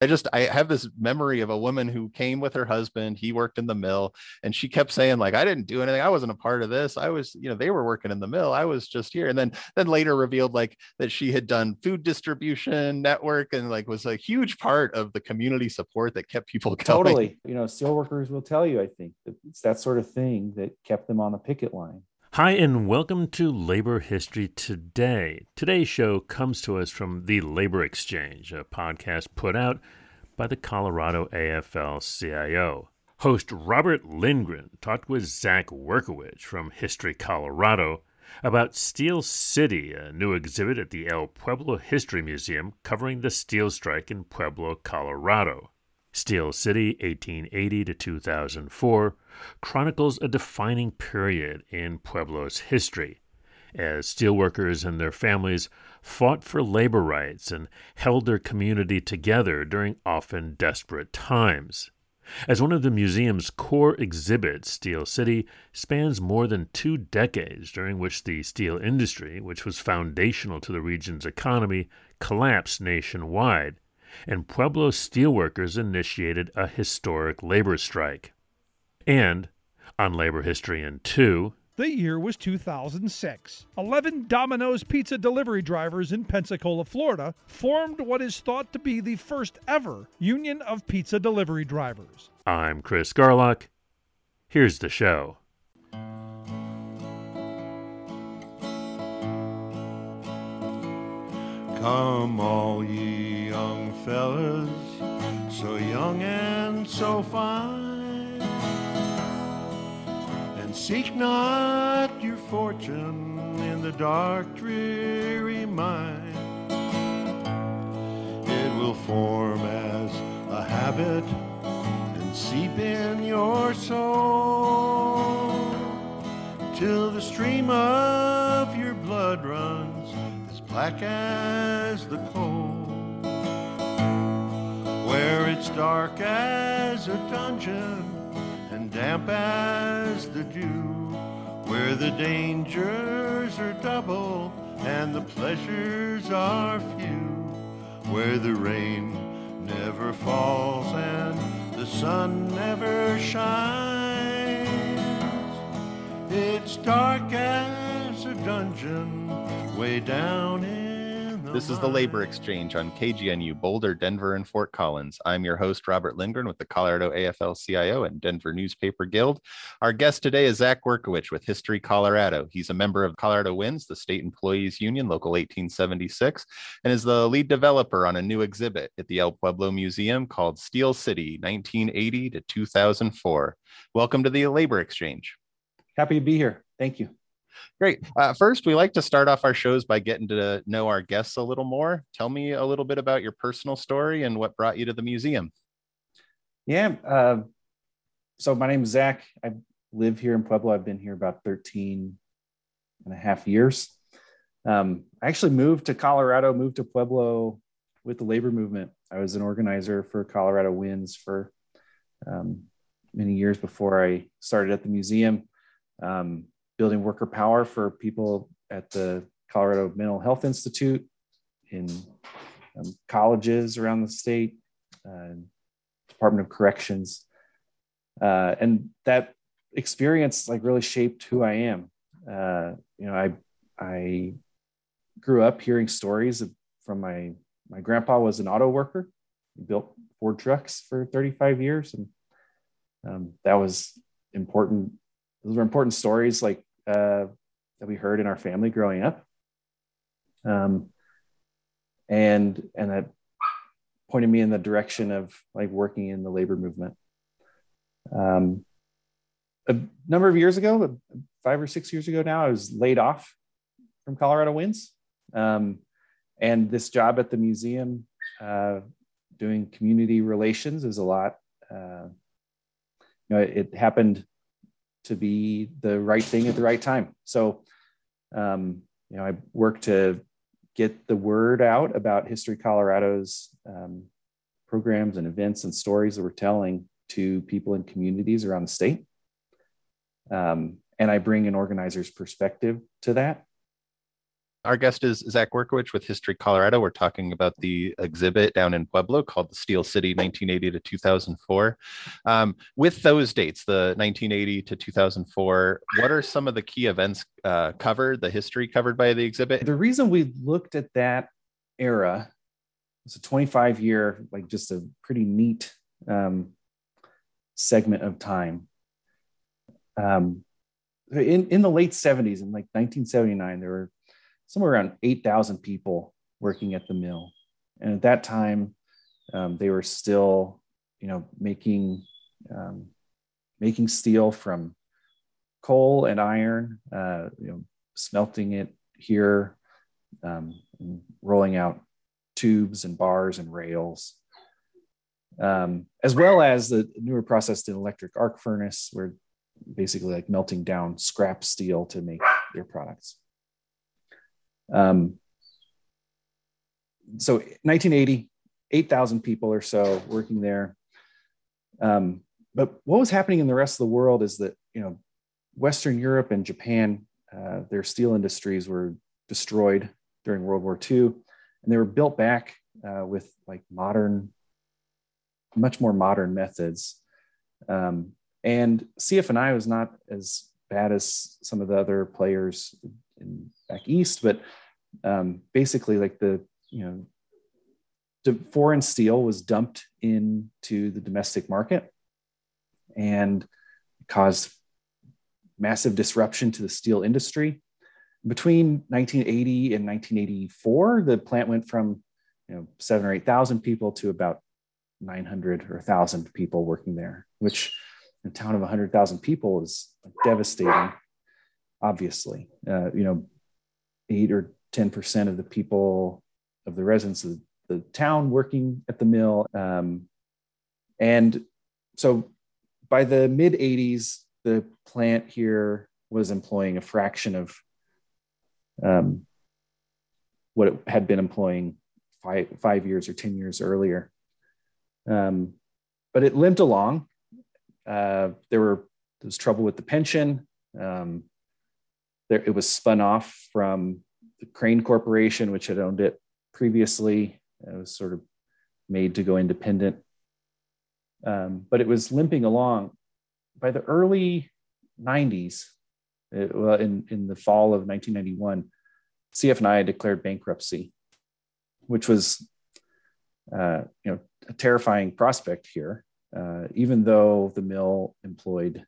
I just I have this memory of a woman who came with her husband. He worked in the mill, and she kept saying like, "I didn't do anything. I wasn't a part of this. I was, you know, they were working in the mill. I was just here." And then then later revealed like that she had done food distribution network and like was a huge part of the community support that kept people going. Totally, you know, steelworkers will tell you. I think that it's that sort of thing that kept them on the picket line. Hi, and welcome to Labor History Today. Today's show comes to us from the Labor Exchange, a podcast put out by the Colorado AFL CIO. Host Robert Lindgren talked with Zach Werkowicz from History Colorado about Steel City, a new exhibit at the El Pueblo History Museum covering the steel strike in Pueblo, Colorado. Steel City, 1880 to 2004, chronicles a defining period in Pueblo's history as steelworkers and their families fought for labor rights and held their community together during often desperate times. As one of the museum's core exhibits, Steel City spans more than two decades during which the steel industry, which was foundational to the region's economy, collapsed nationwide and Pueblo steelworkers initiated a historic labor strike. And, on Labor History in 2, the year was 2006. 11 Domino's pizza delivery drivers in Pensacola, Florida, formed what is thought to be the first ever union of pizza delivery drivers. I'm Chris Garlock. Here's the show. Come, all ye young fellas, so young and so fine, and seek not your fortune in the dark, dreary mine. It will form as a habit and seep in your soul till the stream of your blood runs as black as the coal, where it's dark as a dungeon damp as the dew, where the dangers are double and the pleasures are few, where the rain never falls and the sun never shines. It's dark as a dungeon way down in This is the Labor Exchange on KGNU, Boulder, Denver, and Fort Collins. I'm your host, Robert Lindgren with the Colorado AFL CIO and Denver Newspaper Guild. Our guest today is Zach Werkowicz with History Colorado. He's a member of Colorado Wins, the state employees union, local 1876, and is the lead developer on a new exhibit at the El Pueblo Museum called Steel City 1980 to 2004. Welcome to the Labor Exchange. Happy to be here. Thank you. Great. Uh, first, we like to start off our shows by getting to know our guests a little more. Tell me a little bit about your personal story and what brought you to the museum. Yeah. Uh, so, my name is Zach. I live here in Pueblo. I've been here about 13 and a half years. Um, I actually moved to Colorado, moved to Pueblo with the labor movement. I was an organizer for Colorado Wins for um, many years before I started at the museum. Um, building worker power for people at the Colorado Mental Health Institute, in um, colleges around the state, uh, Department of Corrections, uh, and that experience like really shaped who I am. Uh, you know, I I grew up hearing stories of, from my my grandpa was an auto worker. He built Ford trucks for 35 years, and um, that was important. Those were important stories. Like uh, that we heard in our family growing up. Um, and and that pointed me in the direction of like working in the labor movement. Um, a number of years ago, five or six years ago now, I was laid off from Colorado Wins. Um, and this job at the museum, uh, doing community relations, is a lot. Uh, you know, it, it, happened to be the right thing at the right time. So, um, you know, I work to get the word out about History Colorado's um, programs and events and stories that we're telling to people in communities around the state. Um, and I bring an organizer's perspective to that. Our guest is Zach Werkowich with History Colorado. We're talking about the exhibit down in Pueblo called the Steel City 1980 to 2004. Um, with those dates, the 1980 to 2004, what are some of the key events uh, covered, the history covered by the exhibit? The reason we looked at that era was a 25 year, like just a pretty neat um, segment of time. Um, in, in the late 70s, in like 1979, there were somewhere around 8,000 people working at the mill. And at that time, um, they were still, you know, making um, making steel from coal and iron, uh, you know, smelting it here, um, rolling out tubes and bars and rails, um, as well as the newer process, the electric arc furnace, where basically like melting down scrap steel to make their products. Um, so 1980, 8,000 people or so working there. Um, but what was happening in the rest of the world is that, you know, Western Europe and Japan, uh, their steel industries were destroyed during World War II, and they were built back uh, with like modern, much more modern methods. Um, and CF&I was not as bad as some of the other players in back east, but um, basically like the you know the foreign steel was dumped into the domestic market and caused massive disruption to the steel industry. Between 1980 and 1984, the plant went from you know seven or eight thousand people to about 900 or 1,000 people working there, which in a town of 100,000 people is devastating. Obviously, uh, you know, eight or 10% of the people of the residents of the town working at the mill. Um, and so by the mid 80s, the plant here was employing a fraction of um, what it had been employing five, five years or 10 years earlier. Um, but it limped along. Uh, there were there was trouble with the pension. Um, there, it was spun off from the Crane Corporation, which had owned it previously. It was sort of made to go independent. Um, but it was limping along. By the early 90s, it, well, in, in the fall of 1991, CF&I declared bankruptcy, which was uh, you know, a terrifying prospect here, uh, even though the mill employed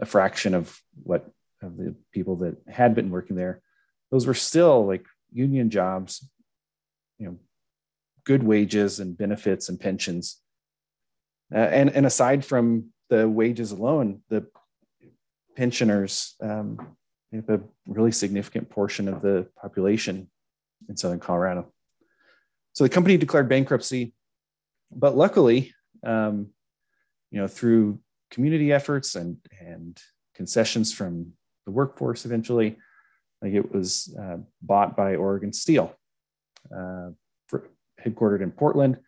a fraction of what of the people that had been working there those were still like union jobs, you know, good wages and benefits and pensions. Uh, and, and aside from the wages alone, the pensioners um, have a really significant portion of the population in Southern Colorado. So the company declared bankruptcy, but luckily, um, you know, through community efforts and, and concessions from the workforce eventually, like it was uh, bought by Oregon Steel, uh, for, headquartered in Portland.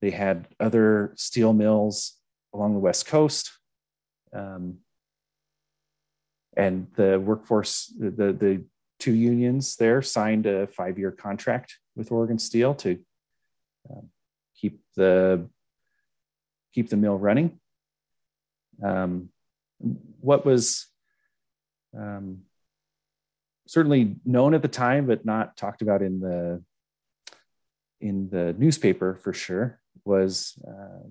They had other steel mills along the West Coast. Um, and the workforce, the, the two unions there signed a five year contract with Oregon Steel to uh, keep the keep the mill running. Um, what was um, certainly known at the time, but not talked about in the in the newspaper for sure, was uh,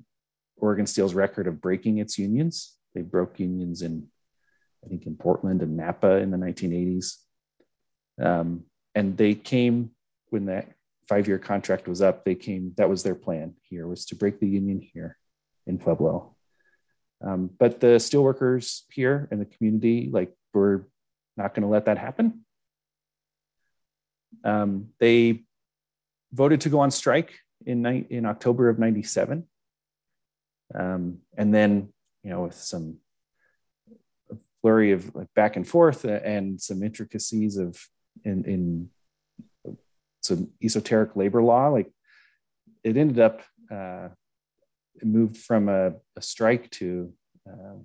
Oregon Steel's record of breaking its unions. They broke unions in, I think, in Portland and Napa in the 1980s, um, and they came when that five-year contract was up. They came. That was their plan. Here was to break the union here in Pueblo. Um, but the steelworkers here in the community, like, were not going to let that happen. Um, they voted to go on strike in, in October of 97. Um, and then, you know, with some flurry of like back and forth and some intricacies of in, in some esoteric labor law, like it ended up, uh, it moved from a, a strike to, uh,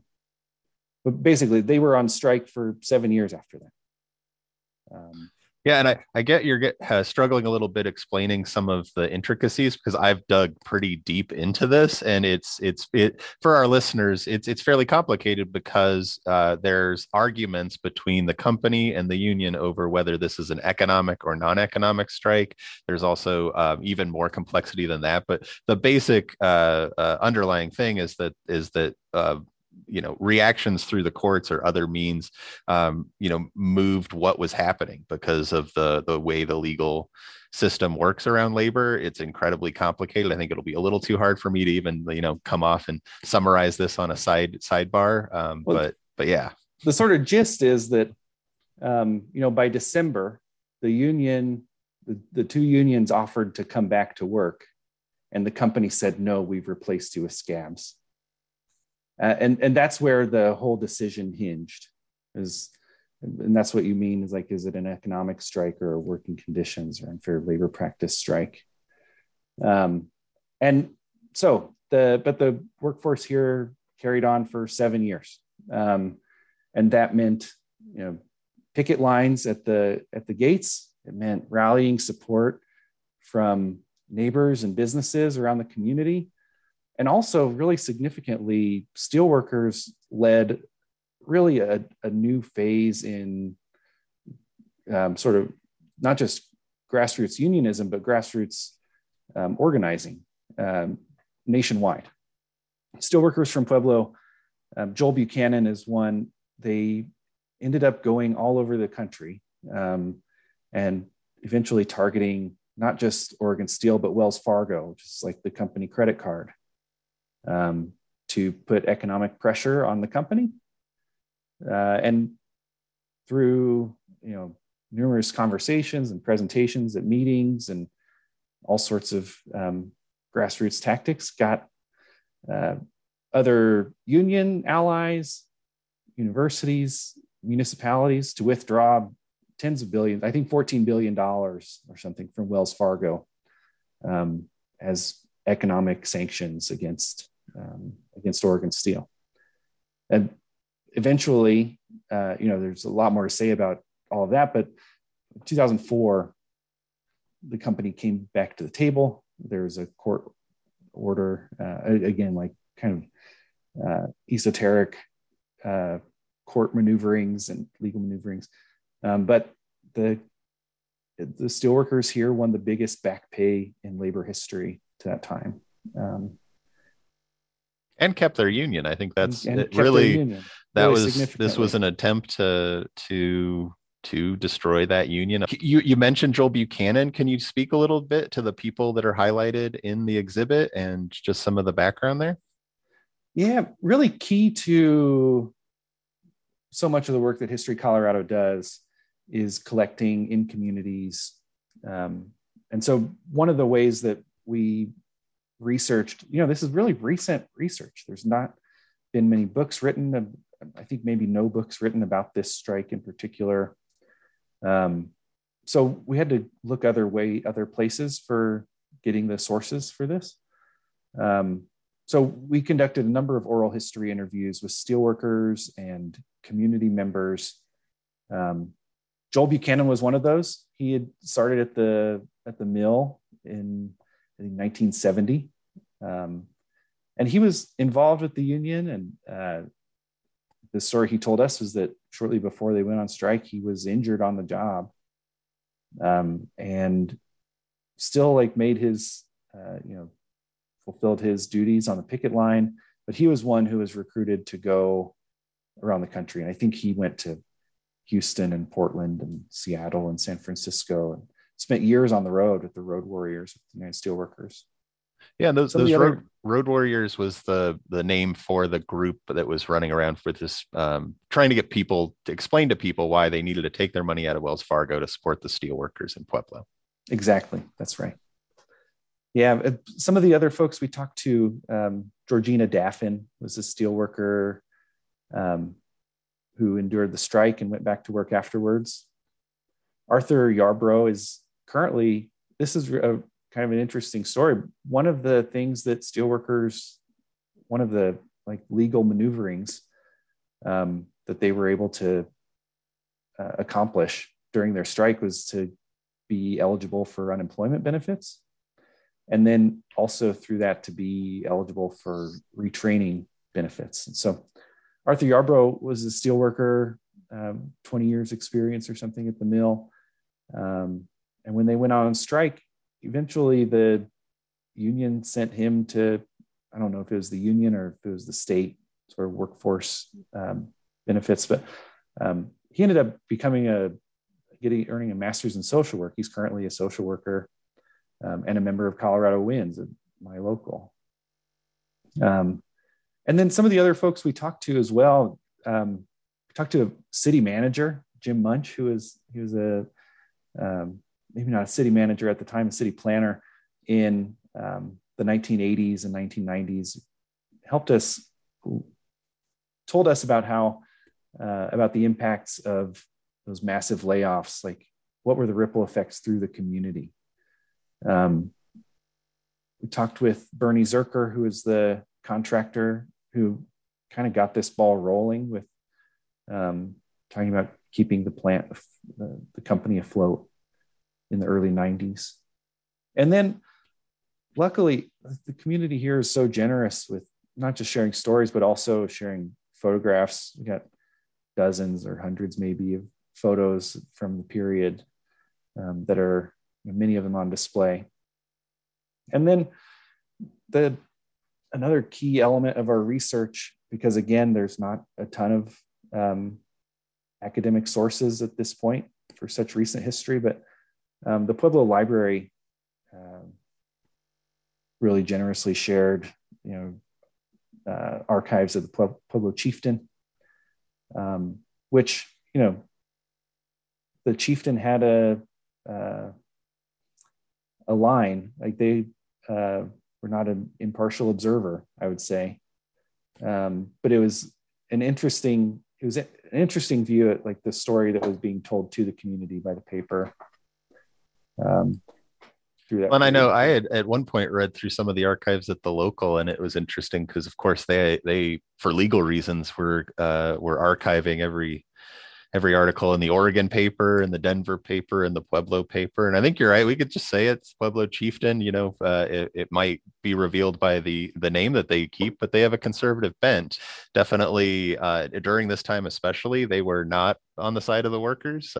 but basically they were on strike for seven years after that. Um, Yeah, and I, I get you're uh, struggling a little bit explaining some of the intricacies because I've dug pretty deep into this, and it's it's it for our listeners. It's it's fairly complicated because uh, there's arguments between the company and the union over whether this is an economic or non-economic strike. There's also um, even more complexity than that, but the basic uh, uh underlying thing is that is that uh, you know reactions through the courts or other means um, you know moved what was happening because of the the way the legal system works around labor. It's incredibly complicated. I think it'll be a little too hard for me to even you know come off and summarize this on a side sidebar. Um, well, but but yeah. the sort of gist is that um, you know by december the union the, the two unions offered to come back to work and the company said no we've replaced you with scabs uh, and and that's where the whole decision hinged is and that's what you mean is like is it an economic strike or working conditions or unfair labor practice strike? Um, and so the but the workforce here carried on for seven years. Um, and that meant you know picket lines at the at the gates. It meant rallying support from neighbors and businesses around the community and also really significantly steelworkers led really a, a new phase in um, sort of not just grassroots unionism but grassroots um, organizing um, nationwide. Steelworkers from pueblo um, joel buchanan is one. They ended up going all over the country um, and eventually targeting not just oregon steel but wells fargo which is like the company credit card um, to put economic pressure on the company. Uh, and through you know numerous conversations and presentations at meetings and all sorts of um, grassroots tactics, got uh, other union allies, universities, municipalities to withdraw tens of billions, I think $14 billion or something from Wells Fargo um, as economic sanctions against um, against Oregon Steel. And eventually, uh, you know, there's a lot more to say about all of that, but 2004, the company came back to the table. There was a court order, uh, again, like kind of uh, esoteric uh, court maneuverings and legal maneuverings. Um, but the the steelworkers here won the biggest back pay in labor history to that time. Um, and kept their union. I think that's really, really that was this was an attempt to to to destroy that union. You you mentioned Joel Buchanan. Can you speak a little bit to the people that are highlighted in the exhibit and just some of the background there? Yeah, really key to so much of the work that History Colorado does is collecting in communities. Um, and so one of the ways that we researched, you know, this is really recent research. There's not been many books written. I think maybe no books written about this strike in particular. Um, so we had to look other way, other places for getting the sources for this. Um, so we conducted a number of oral history interviews with steelworkers and community members. Um, Joel Buchanan was one of those. He had started at the at the mill in I think 1970. Um, and he was involved with the union. And uh, the story he told us was that shortly before they went on strike, he was injured on the job um, and still like made his, uh, you know, fulfilled his duties on the picket line. But he was one who was recruited to go around the country. And I think he went to Houston and Portland and Seattle and San Francisco and spent years on the road with the road warriors, the United Steelworkers. Yeah, those, those road, other... road warriors was the the name for the group that was running around for this, um, trying to get people to explain to people why they needed to take their money out of Wells Fargo to support the steelworkers in Pueblo. Exactly, that's right. Yeah, uh, some of the other folks we talked to, um, Georgina Daffin was a steelworker um, who endured the strike and went back to work afterwards. Arthur Yarbrough is currently this is a kind of an interesting story. One of the things that steelworkers, one of the like legal maneuverings um, that they were able to uh, accomplish during their strike was to be eligible for unemployment benefits. And then also through that to be eligible for retraining benefits. And so Arthur Yarbrough was a steelworker, um, 20 years experience or something at the mill. Um, and when they went on strike, eventually the union sent him to, I don't know if it was the union or if it was the state sort of workforce um, benefits, but um, he ended up becoming a getting earning a master's in social work. He's currently a social worker um, and a member of Colorado Wins, my local. Um, and then some of the other folks we talked to as well. Um, we talked to a city manager, Jim Munch, who is he was a um, maybe not a city manager at the time, a city planner in um, the 1980s and 1990s. Helped us, told us about how uh, about the impacts of those massive layoffs. Like, what were the ripple effects through the community? Um, we talked with Bernie Zerker, who is the contractor who kind of got this ball rolling with um, talking about keeping the plant, the, the company afloat in the early 90s. And then, luckily, the community here is so generous with not just sharing stories, but also sharing photographs. We got dozens or hundreds, maybe, of photos from the period um, that are many of them on display. And then the another key element of our research, because again, there's not a ton of um, academic sources at this point for such recent history, but um, the Pueblo Library um, really generously shared, you know, uh, archives of the Pueblo chieftain, um, which you know, the chieftain had a uh, a line like they uh, were not an impartial observer, I would say, um, but it was an interesting it was an interesting view at like the story that was being told to the community by the paper um. And I know I had at one point read through some of the archives at the local, and it was interesting because, of course, they they for legal reasons were uh, were archiving every every article in the Oregon paper and the Denver paper and the Pueblo paper. And I think you're right. We could just say it's Pueblo Chieftain. You know, uh, it, it, might be revealed by the the name that they keep, but they have a conservative bent. Definitely uh, during this time, especially, they were not on the side of the workers.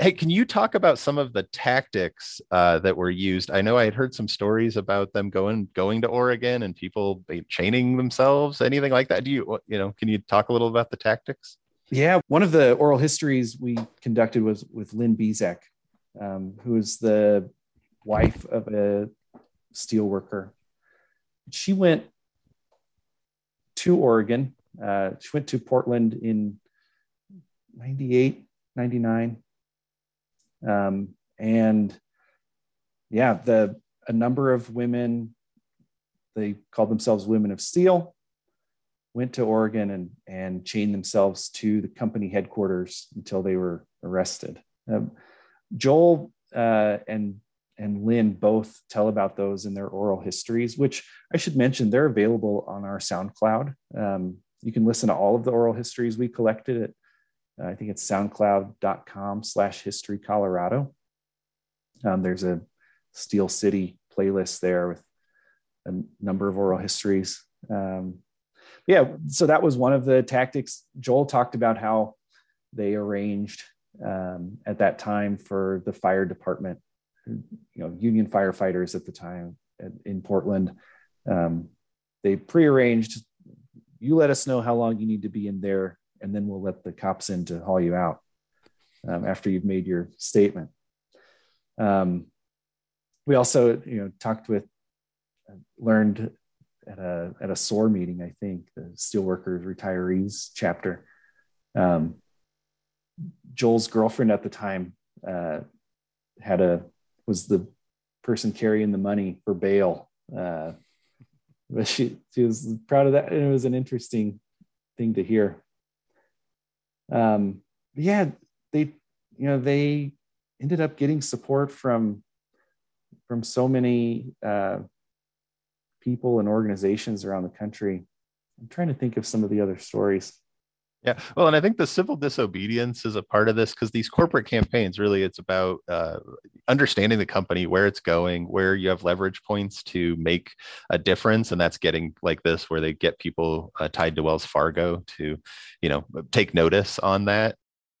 Hey, can you talk about some of the tactics uh, that were used? I know I had heard some stories about them going going to Oregon and people chaining themselves, anything like that. Do you you know? Can you talk a little about the tactics? Yeah, one of the oral histories we conducted was with Lynn Bezek, um, who is the wife of a steel worker. She went to Oregon. Uh, she went to Portland in 98, 99 um, and yeah, the a number of women, they called themselves women of steel, went to Oregon and, and chained themselves to the company headquarters until they were arrested. Um, Joel uh, and and Lynn both tell about those in their oral histories, which I should mention they're available on our SoundCloud. Um, you can listen to all of the oral histories we collected at I think it's soundcloud.com slash history Colorado. Um, there's a Steel City playlist there with a number of oral histories. Um, yeah, so that was one of the tactics. Joel talked about how they arranged um, at that time for the fire department, you know, union firefighters at the time in Portland. Um, they prearranged, you let us know how long you need to be in there and then we'll let the cops in to haul you out um, after you've made your statement. Um, we also, you know, talked with, uh, learned at a at a SOAR meeting, I think the Steelworkers Retirees chapter. Um, Joel's girlfriend at the time uh, had a was the person carrying the money for bail, uh, but she she was proud of that, and it was an interesting thing to hear um, yeah, they, you know, they ended up getting support from from so many uh, people and organizations around the country. I'm trying to think of some of the other stories. Yeah, well, and I think the civil disobedience is a part of this because these corporate campaigns really it's about uh, understanding the company, where it's going, where you have leverage points to make a difference, and that's getting like this where they get people uh, tied to Wells Fargo to, you know, take notice on that.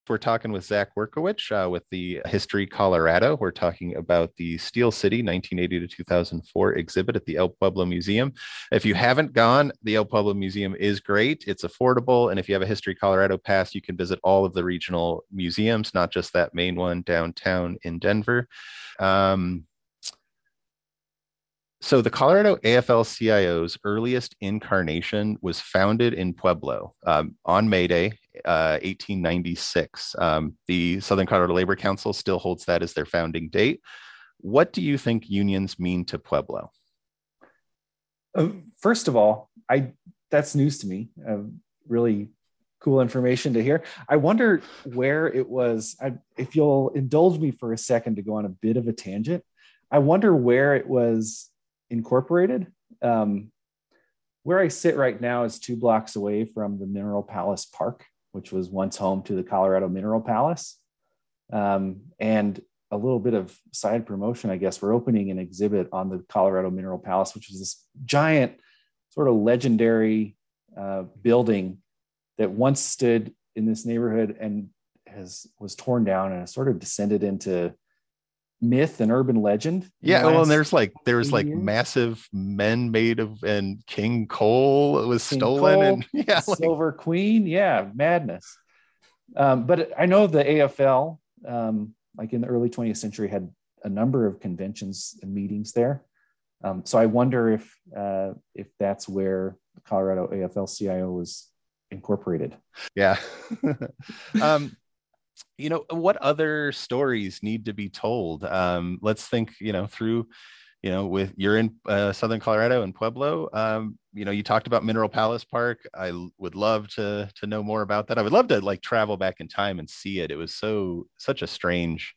We're talking with Zach Werkowich uh, with the History Colorado. We're talking about the Steel City 1980 to 2004 exhibit at the El Pueblo Museum. If you haven't gone, the El Pueblo Museum is great. It's affordable. And if you have a History Colorado pass, you can visit all of the regional museums, not just that main one downtown in Denver. Um, so the Colorado AFL-CIO's earliest incarnation was founded in Pueblo um, on May Day, uh, 1896. Um, the Southern Colorado Labor Council still holds that as their founding date. What do you think unions mean to Pueblo? Uh, first of all, I that's news to me. Uh, really cool information to hear. I wonder where it was. I, if you'll indulge me for a second to go on a bit of a tangent, I wonder where it was Incorporated. Um, where I sit right now is two blocks away from the Mineral Palace Park, which was once home to the Colorado Mineral Palace. Um, and a little bit of side promotion, I guess, we're opening an exhibit on the Colorado Mineral Palace, which was this giant, sort of legendary uh, building that once stood in this neighborhood and has was torn down and has sort of descended into myth and urban legend. Yeah, well, and there's like there's like years. massive men made of and King Coal was King stolen Cole, and yeah, Silver Queen, yeah, madness. Um, but I know the AFL, um, like in the early 20th century, had a number of conventions and meetings there. Um, so I wonder if uh, if that's where Colorado AFL-CIO was incorporated. Yeah. um, you know what other stories need to be told? Um, let's think you know through you know with you're in uh, southern colorado and pueblo. Um, you know you talked about mineral palace park. I would love to to know more about that. I would love to like travel back in time and see it. It was so such a strange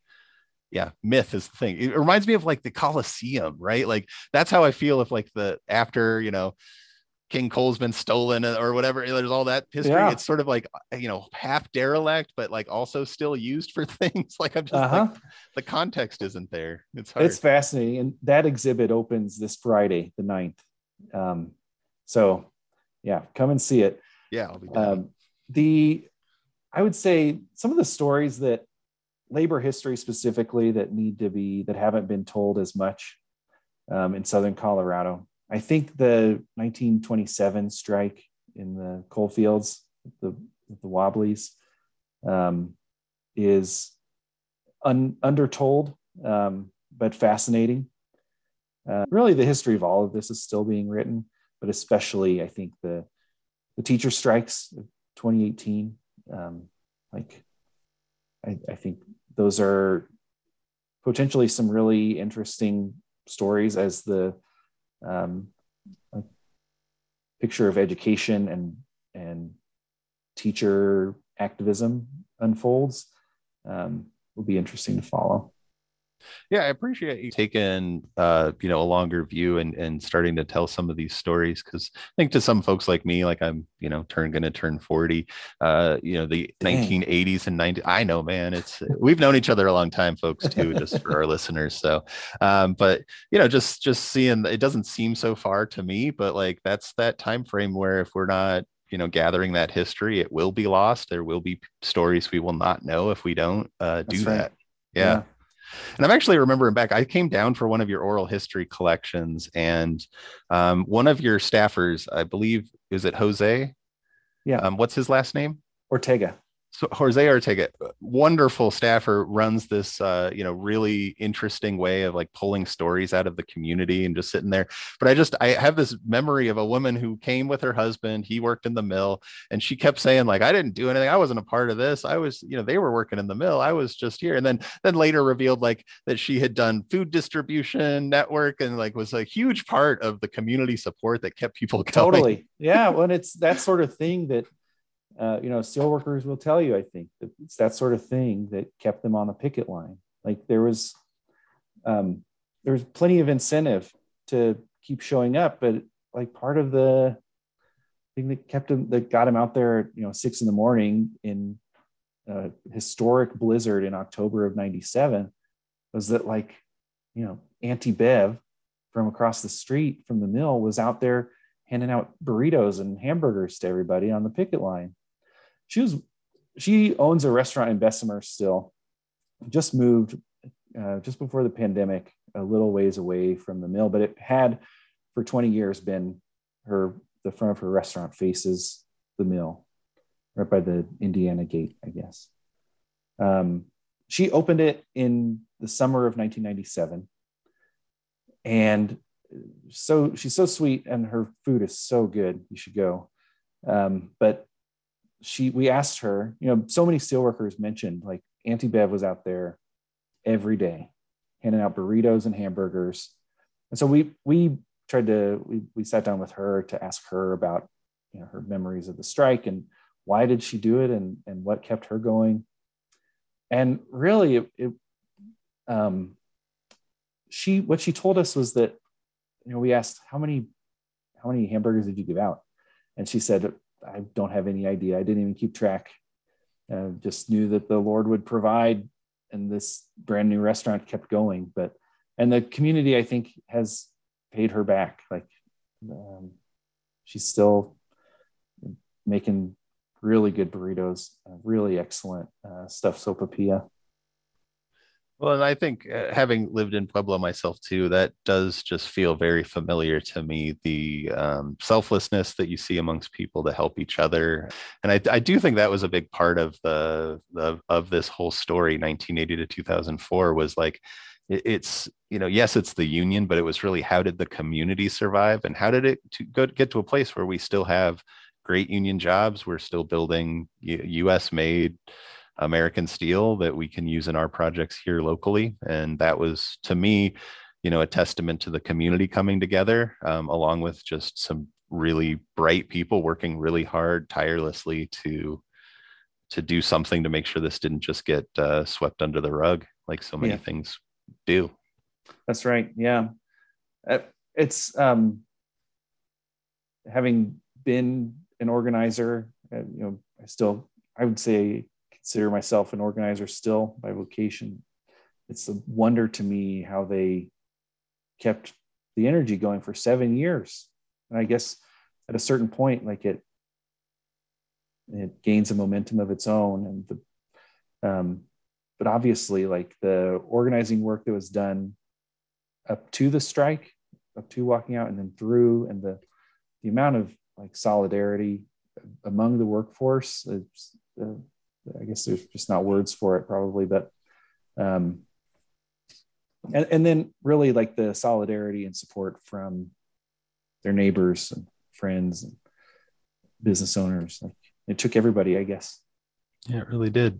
yeah myth is the thing. It reminds me of like the coliseum right? Like that's how i feel if like the after you know King Coal's been stolen or whatever. There's all that history. Yeah. It's sort of like uh, you know half derelict, but like also still used for things. Like I'm just uh-huh. like the context isn't there. It's hard. It's fascinating, and that exhibit opens this Friday, the 9th. Um, so yeah, come and see it. Yeah, I'll be um, the I would say some of the stories that labor history specifically that need to be that haven't been told as much um, in Southern Colorado I think the 1927 strike in the coal fields, the, the Wobblies, um, is un, undertold, um, but fascinating. Uh, really, the history of all of this is still being written, but especially, I think the the teacher strikes of 2018. Um, like, I, I think those are potentially some really interesting stories as the um, a picture of education and and teacher activism unfolds um, will be interesting to follow. Yeah, I appreciate you taking uh, you know a longer view and and starting to tell some of these stories because I think to some folks like me, like I'm you know turn going to turn forty, uh, you know the Dang. 1980s and 90s. I know, man, it's we've known each other a long time, folks, too, just for our listeners. So, um, but you know, just just seeing it doesn't seem so far to me, but like that's that time frame where if we're not you know gathering that history it will be lost there will be stories we will not know if we don't uh, do right. that yeah. yeah. And I'm actually remembering back, I came down for one of your oral history collections, and um, one of your staffers, I believe, is it Jose? Yeah. Um, what's his last name? Ortega so Jose Ortega, wonderful staffer, runs this uh, you know really interesting way of like pulling stories out of the community and just sitting there. But I just I have this memory of a woman who came with her husband. He worked in the mill, and she kept saying like I didn't do anything. I wasn't a part of this. I was you know they were working in the mill. I was just here. And then then later revealed like that she had done food distribution network and like was a huge part of the community support that kept people going. Totally, yeah. When it's that sort of thing that uh, you know, steelworkers will tell you, I think, that it's that sort of thing that kept them on the picket line. Like there was, um, there was plenty of incentive to keep showing up, but like part of the thing that kept him that got him out there, you know, six in the morning in a historic blizzard in October of 97 was that like, you know, Auntie Bev from across the street from the mill was out there handing out burritos and hamburgers to everybody on the picket line. She was she owns a restaurant in Bessemer still. Just moved uh, just before the pandemic, a little ways away from the mill, but it had for 20 years been her the front of her restaurant faces the mill, right by the Indiana gate, I guess. Um, she opened it in the summer of 1997, and so she's so sweet, and her food is so good. You should go. Um, but she, we asked her, you know, so many steelworkers mentioned like Auntie Bev was out there every day, handing out burritos and hamburgers. And so we we tried to we we sat down with her to ask her about you know her memories of the strike and why did she do it and and what kept her going. And really, it, it um, she what she told us was that you know we asked how many how many hamburgers did you give out, and she said I don't have any idea. I didn't even keep track. Uh, just knew that the Lord would provide and this brand new restaurant kept going but and the community i think has paid her back like um, she's still making really good burritos uh, really excellent uh, stuffed sopapilla well, and I think uh, having lived in Pueblo myself too, that does just feel very familiar to me. The um, selflessness that you see amongst people to help each other, and I, I do think that was a big part of the, the of this whole story. 1980 to 2004 was like it's you know yes it's the union, but it was really how did the community survive and how did it to go, get to a place where we still have great union jobs, we're still building U.S. made American steel that we can use in our projects here locally. And that was, to me, you know, a testament to the community coming together, um, along with just some really bright people working really hard, tirelessly to to do something to make sure this didn't just get uh, swept under the rug like so many yeah. things do. That's right. Yeah, uh, it's um, having been an organizer. Uh, you know, I still I would say consider myself an organizer still by vocation. It's a wonder to me how they kept the energy going for seven years. And I guess at a certain point, like it, it gains a momentum of its own. And the, um, but obviously, like the organizing work that was done up to the strike, up to walking out, and then through, and the the amount of like solidarity among the workforce, uh, I guess there's just not words for it probably, but um, and, and then really like the solidarity and support from their neighbors and friends and business owners. Like it took everybody, I guess. Yeah, it really did.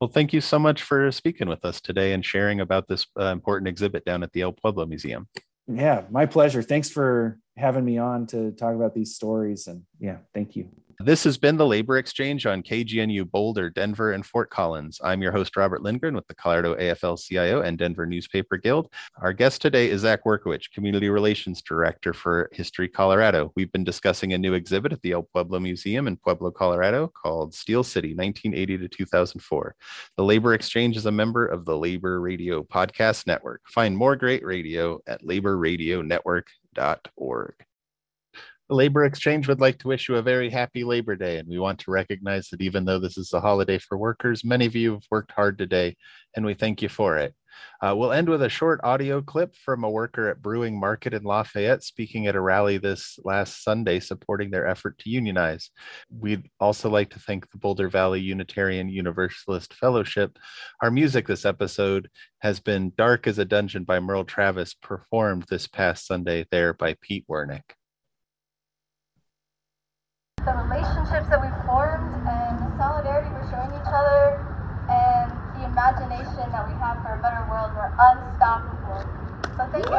Well, thank you so much for speaking with us today and sharing about this uh, important exhibit down at the El Pueblo Museum. Yeah, my pleasure. Thanks for having me on to talk about these stories. And yeah, thank you. This has been the Labor Exchange on KGNU Boulder, Denver, and Fort Collins. I'm your host, Robert Lindgren with the Colorado AFL CIO and Denver Newspaper Guild. Our guest today is Zach Workowich, Community Relations Director for History Colorado. We've been discussing a new exhibit at the El Pueblo Museum in Pueblo, Colorado called Steel City 1980 to 2004. The Labor Exchange is a member of the Labor Radio Podcast Network. Find more great radio at laborradionetwork.org. Labor Exchange would like to wish you a very happy Labor Day, and we want to recognize that even though this is a holiday for workers, many of you have worked hard today, and we thank you for it. Uh, we'll end with a short audio clip from a worker at Brewing Market in Lafayette speaking at a rally this last Sunday supporting their effort to unionize. We'd also like to thank the Boulder Valley Unitarian Universalist Fellowship. Our music this episode has been Dark as a Dungeon by Merle Travis, performed this past Sunday there by Pete Wernick the relationships that we've formed and the solidarity we're showing each other and the imagination that we have for a better world. We're unstoppable. So thank you.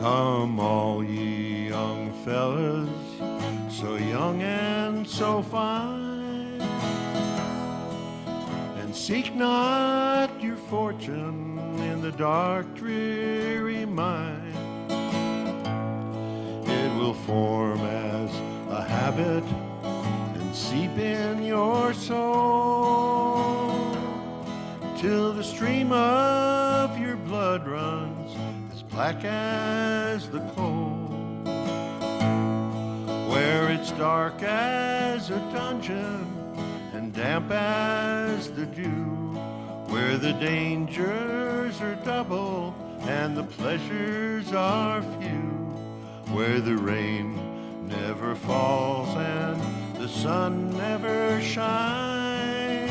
Come all ye young fellas, so young and so fine seek not your fortune in the dark, dreary mine. It will form as a habit and seep in your soul till the stream of your blood runs as black as the coal. Where it's dark as a dungeon damp as the dew, where the dangers are double and the pleasures are few, where the rain never falls and the sun never shines.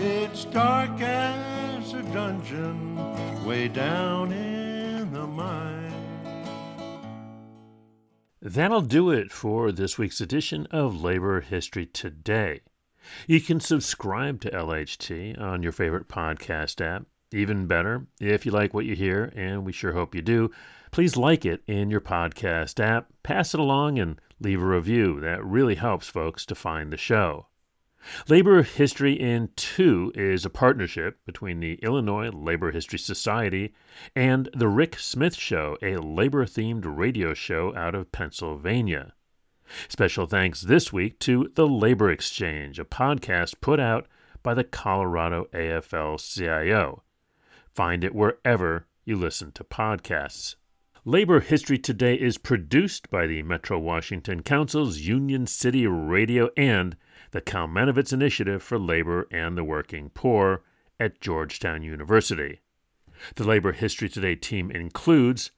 It's dark as a dungeon way down in the mine. That'll do it for this week's edition of Labor History Today. You can subscribe to LHT on your favorite podcast app. Even better, if you like what you hear, and we sure hope you do, please like it in your podcast app, pass it along, and leave a review. That really helps folks to find the show. Labor History in Two is a partnership between the Illinois Labor History Society and The Rick Smith Show, a labor themed radio show out of Pennsylvania. Special thanks this week to The Labor Exchange, a podcast put out by the Colorado AFL CIO. Find it wherever you listen to podcasts. Labor History Today is produced by the Metro Washington Council's Union City Radio and the Kalmanovitz Initiative for Labor and the Working Poor at Georgetown University. The Labor History Today team includes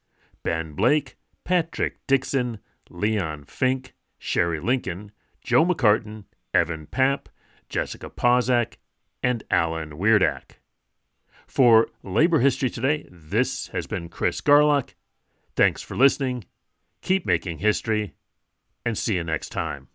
Ben Blake, Patrick Dixon, Leon Fink, Sherry Linkon, Joe McCartin, Evan Papp, Jessica Pozak, and Alan Wierdak. For Labor History Today, this has been Chris Garlock. Thanks for listening. Keep making history, and see you next time.